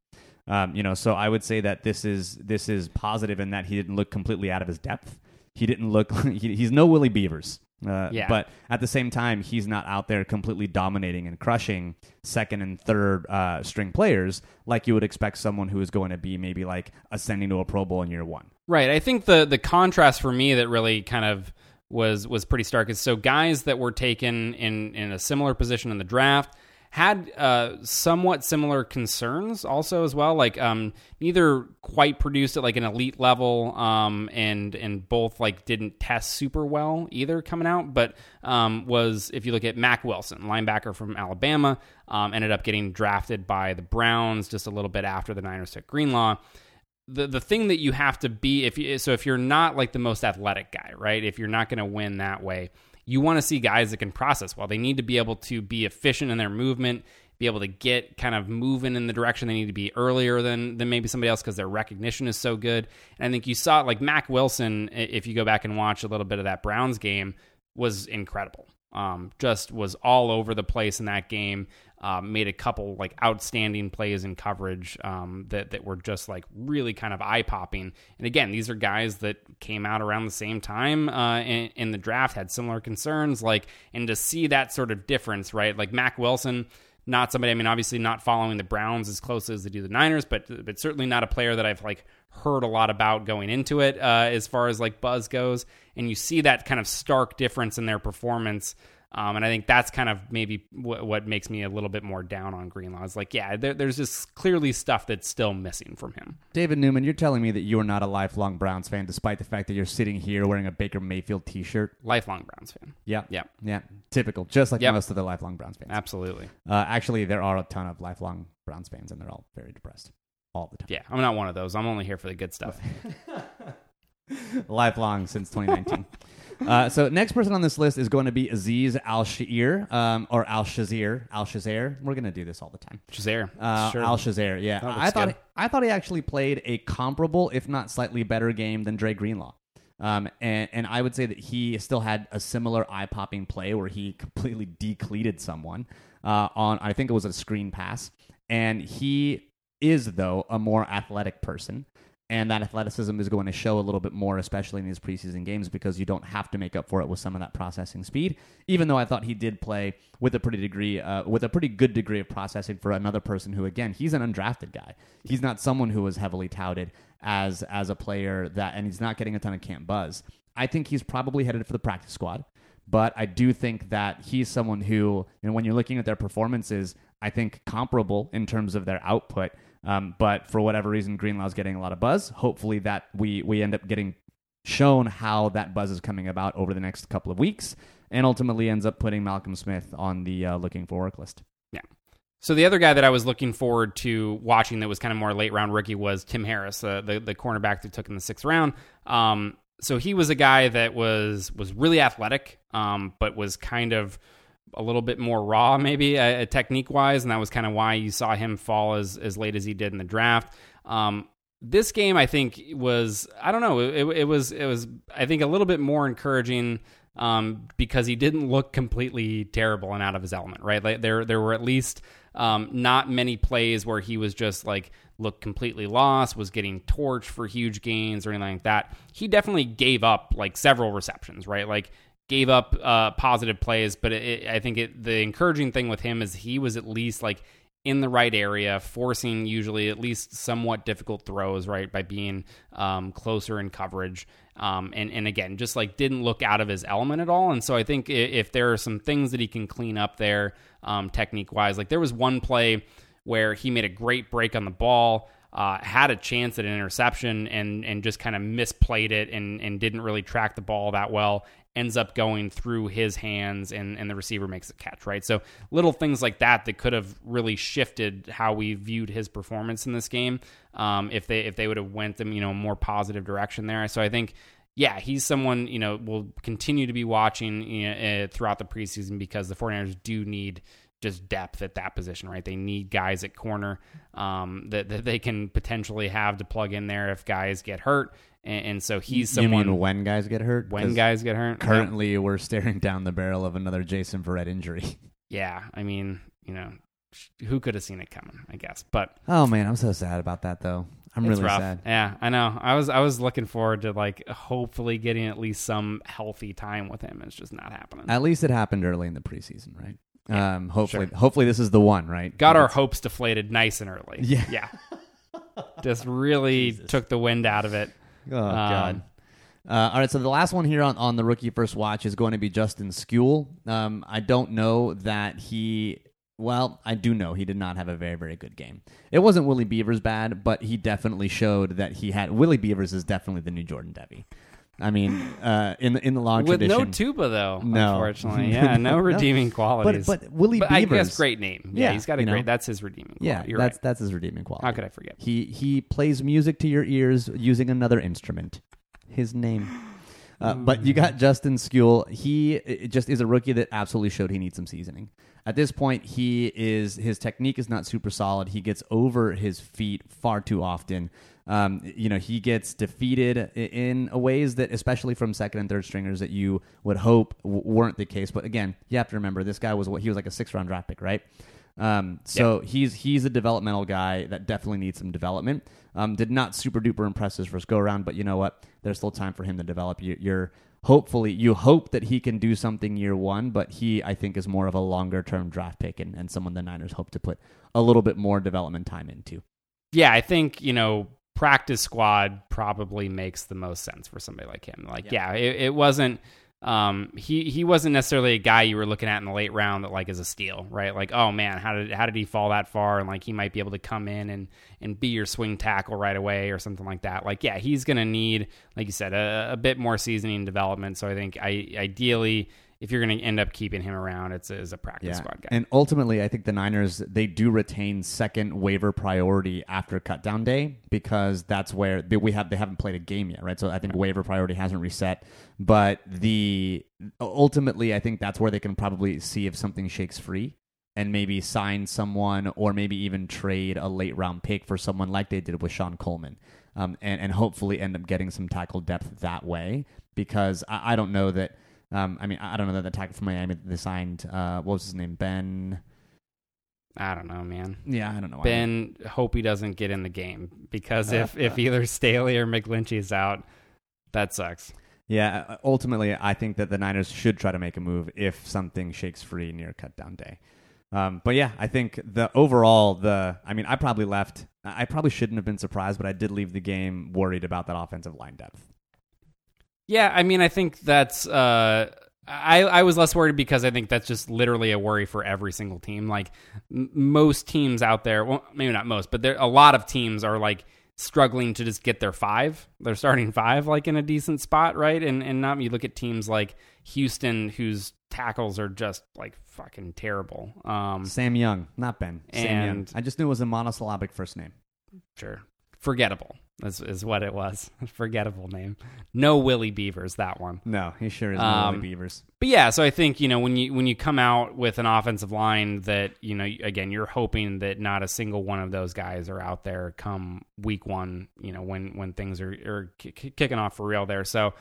Um, you know, so I would say that this is this is positive in that he didn't look completely out of his depth. He didn't look. He, he's no Willie Beavers. Uh, Yeah. But at the same time, he's not out there completely dominating and crushing second and third uh, string players like you would expect someone who is going to be maybe like ascending to a Pro Bowl in year one. Right. I think the the contrast for me that really kind of was was pretty stark is so guys that were taken in in a similar position in the draft had uh, somewhat similar concerns also as well. Like um, neither quite produced at like an elite level, um, and and both like didn't test super well either coming out. But um, was if you look at Mack Wilson, linebacker from Alabama, um, ended up getting drafted by the Browns just a little bit after the Niners took Greenlaw the the thing that you have to be if you so if you're not like the most athletic guy, right? If you're not going to win that way, you want to see guys that can process well. They need to be able to be efficient in their movement, be able to get kind of moving in the direction they need to be earlier than than maybe somebody else because their recognition is so good. And I think you saw like Mack Wilson, if you go back and watch a little bit of that Browns game, was incredible. Um, just was all over the place in that game. Uh, made a couple like outstanding plays in coverage um, that that were just like really kind of eye popping. And again, these are guys that came out around the same time uh, in, in, the draft, had similar concerns. Like, and to see that sort of difference, right? Like Mack Wilson, not somebody. I mean, obviously not following the Browns as closely as they do the Niners, but but certainly not a player that I've like heard a lot about going into it uh, as far as like buzz goes. And you see that kind of stark difference in their performance. Um, and I think that's kind of maybe w- what makes me a little bit more down on Greenlaw. Is like, yeah, there, there's just clearly stuff that's still missing from him. David Newman, you're telling me that you are not a lifelong Browns fan, despite the fact that you're sitting here wearing a Baker Mayfield T-shirt. Lifelong Browns fan. Yeah, yeah, yeah. Typical, just like Yep. most of the lifelong Browns fans. Absolutely. Uh, actually, there are a ton of lifelong Browns fans, and they're all very depressed all the time. Yeah, I'm not one of those. I'm only here for the good stuff. lifelong since 2019. uh, so next person on this list is going to be Azeez Al-Shaair, um, or Al Shazir. Al Shazair. We're going to do this all the time. Shazair. Uh, sure. Al Shazair. Yeah, That looks I thought good. I thought he actually played a comparable, if not slightly better, game than Dre Greenlaw. Um, and, and I would say that he still had a similar eye popping play where he completely decleated someone uh, on, I think it was a screen pass. And he is, though, a more athletic person. And that athleticism is going to show a little bit more, especially in these preseason games, because you don't have to make up for it with some of that processing speed. Even though I thought he did play with a pretty degree, uh, with a pretty good degree of processing for another person who, again, he's an undrafted guy. He's not someone who was heavily touted as as a player that, and he's not getting a ton of camp buzz. I think he's probably headed for the practice squad, but I do think that he's someone who, you know, when you're looking at their performances, I think comparable in terms of their output. Um, but for whatever reason, Greenlaw's getting a lot of buzz. Hopefully, that we we end up getting shown how that buzz is coming about over the next couple of weeks, and ultimately ends up putting Malcolm Smith on the uh, looking for work list. Yeah. So the other guy that I was looking forward to watching that was kind of more late round rookie was Tim Harris, uh, the the cornerback that took in the sixth round. Um, so he was a guy that was was really athletic, um, but was kind of a little bit more raw, maybe uh, technique wise, and that was kind of why you saw him fall as as late as he did in the draft. Um, this game, I think, was I don't know, it, it was it was I think a little bit more encouraging um, because he didn't look completely terrible and out of his element, right? Like there there were at least um, not many plays where he was just like looked completely lost, was getting torched for huge gains or anything like that. He definitely gave up like several receptions, right? Like gave up uh, positive plays, but it, I think it, the encouraging thing with him is he was at least like in the right area, forcing usually at least somewhat difficult throws, right, by being um, closer in coverage. Um, and, and again, just like didn't look out of his element at all. And so I think if, there are some things that he can clean up there, um, technique wise, like there was one play where he made a great break on the ball. Uh, had a chance at an interception and and just kind of misplayed it and and didn't really track the ball that well ends up going through his hands and, and the receiver makes a catch, right? So little things like that that could have really shifted how we viewed his performance in this game um, if they if they would have went them you know more positive direction there. So I think yeah, he's someone you know we'll continue to be watching you know, uh, throughout the preseason because the 49ers do need just depth at that position, right? They need guys at corner um, that, that they can potentially have to plug in there if guys get hurt. And, and so he's You someone mean when guys get hurt? When guys get hurt. currently we're staring down the barrel of another Jason Verrett injury. Yeah, I mean, you know, who could have seen it coming? I guess, but Oh man, I'm so sad about that though. I'm it's really rough. sad. Yeah, I know. I was I was looking forward to like hopefully getting at least some healthy time with him. It's just not happening. At least it happened early in the preseason, right? Yeah, um, hopefully, sure. hopefully this is the one, right? Got our It's- hopes deflated nice and early. Yeah. yeah. just really took the wind out of it. Oh god. Uh, all right, so the last one here on, on the rookie first watch is going to be Justin Skule. Um, I don't know that he Well, I do know he did not have a very, very good game. It wasn't Willie Beavers bad, but he definitely showed that he had. Willie Beavers is definitely the new Jordan Devey. I mean, uh, in the in the long With tradition, no tuba though, No. unfortunately. Yeah, no redeeming qualities. But but Willie But Beavers, I guess great name. Yeah, Yeah, he's got a you know. great. That's his redeeming. Yeah, quality. You're that's right. that's his redeeming quality. How could I forget? He he plays music to your ears using another instrument. His name. Uh, but you got Justin Skule. He uh, just is a rookie that absolutely showed he needs some seasoning. At this point, he is his technique is not super solid. He gets over his feet far too often. Um, you know, he gets defeated in a ways that, especially from second and third stringers, that you would hope w- weren't the case. But again, you have to remember this guy was what he was like a six round draft pick, right? Um, so he's he's a developmental guy that definitely needs some development. Um, did not super duper impress his first go around, but you know what? There's still time for him to develop. You, you're hopefully you hope that he can do something year one, but he I think is more of a longer term draft pick and, and someone the Niners hope to put a little bit more development time into. Yeah, I think you know practice squad probably makes the most sense for somebody like him. Like, yeah, it, it wasn't. Um, he he wasn't necessarily a guy you were looking at in the late round that like is a steal, right? Like, oh man, how did how did he fall that far? And like he might be able to come in and and be your swing tackle right away or something like that. Like, yeah, he's gonna need, like you said, a, a bit more seasoning and development. So I think I ideally. If you're going to end up keeping him around, it's as a practice squad guy. And ultimately, I think the Niners they do retain second waiver priority after cutdown day because that's where they, we have they haven't played a game yet, right? So I think waiver priority hasn't reset, but the ultimately I think that's where they can probably see if something shakes free and maybe sign someone or maybe even trade a late round pick for someone like they did with Shon Coleman, um, and and hopefully end up getting some tackle depth that way because I, I don't know that. Um, I mean, I don't know that the tackle from Miami that they signed. Uh, what was his name? Ben. I don't know, man. Yeah, I don't know. Ben, hope he doesn't get in the game because if, if either Staley or McGlinchey is out, that sucks. Yeah, uh, ultimately, I think that the Niners should try to make a move if something shakes free near cutdown day. Um, but yeah, I think the overall the I mean, I probably left. I probably shouldn't have been surprised, but I did leave the game worried about that offensive line depth. Yeah, I mean, I think that's. Uh, I I was less worried because I think that's just literally a worry for every single team. Like m- most teams out there, well, maybe not most, but there a lot of teams are like struggling to just get their five. They're starting five like in a decent spot, right? And and not you look at teams like Houston whose tackles are just like fucking terrible. Um, Sam Young, not Ben. Sam Young. And- I just knew it was a monosyllabic first name. sure, forgettable is is what it was. forgettable name. No Willie Beavers that one. No, he sure is. No Um, Willie Beavers. But yeah, so I think you know when you when you come out with an offensive line that you know again you're hoping that not a single one of those guys are out there come week one. You know when when things are are ki- kicking off for real there. So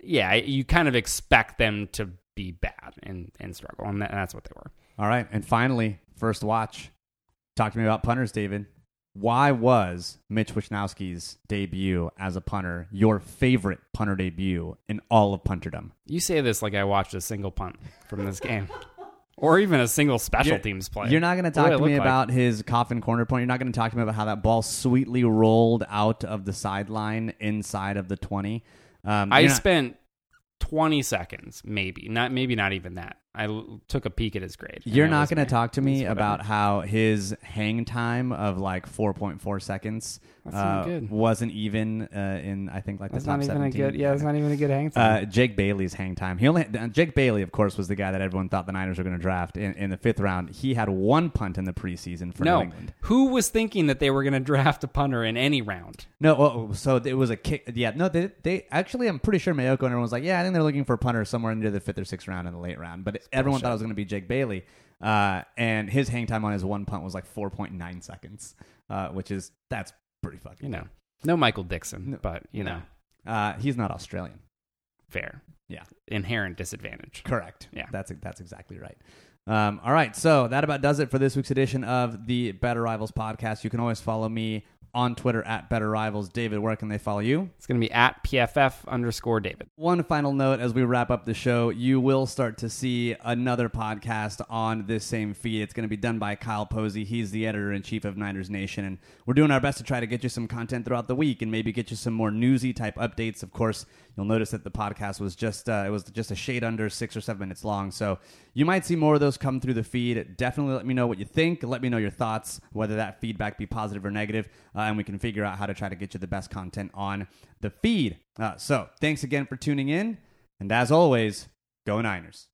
yeah, you kind of expect them to be bad and and struggle, and, that, and that's what they were. All right, and finally, first watch. Talk to me about punters, David. Why was Mitch Wisnowski's debut as a punter your favorite punter debut in all of punterdom? You say this like I watched a single punt from this game, or even a single special You're- teams play. You're not going to talk to me like? about his coffin corner point. You're not going to talk to me about how that ball sweetly rolled out of the sideline inside of the 20. Um, I not- spent 20 seconds, maybe not, maybe not even that. I l- took a peek at his grade. You're not going to talk to me That's what I about how his hang time of like 4.4 seconds That's not uh, good. wasn't even uh, in I think like That's the top not even 17. a good. Yeah, it's not even a good hang Uh, time. Jake Bailey's hang time. He only uh, Jake Bailey, of course, was the guy that everyone thought the Niners were going to draft in, in the fifth round. He had one punt in the preseason for New no, England. who was thinking that they were going to draft a punter in any round? No, oh, so it was a kick. Yeah, no, they, they actually, I'm pretty sure Maiocco and everyone was like, yeah, I think they're looking for a punter somewhere into the fifth or sixth round in the late round. But everyone thought it was going to be Jake Bailey, uh, and his hang time on his one punt was like 4.9 seconds, uh, which is that's pretty fucking. You know, no Michael Dickson, No. but you know, uh, he's not Australian. fair. Yeah. Inherent disadvantage. Correct. Yeah. That's that's exactly right. Um, all right, so that about does it for this week's edition of the Better Rivals podcast. You can always follow me on Twitter at Better Rivals. David, where can they follow you? It's going to be at PFF underscore David. One final note as we wrap up the show, you will start to see another podcast on this same feed. It's going to be done by Kyle Posey. He's the editor in chief of Niners Nation, and we're doing our best to try to get you some content throughout the week and maybe get you some more newsy type updates. Of course, you'll notice that the podcast was just uh, it was just a shade under six or seven minutes long. So you might see more of those come through the feed. Definitely let me know what you think. Let me know your thoughts, whether that feedback be positive or negative, uh, and we can figure out how to try to get you the best content on the feed. Uh, so thanks again for tuning in. And as always, go Niners.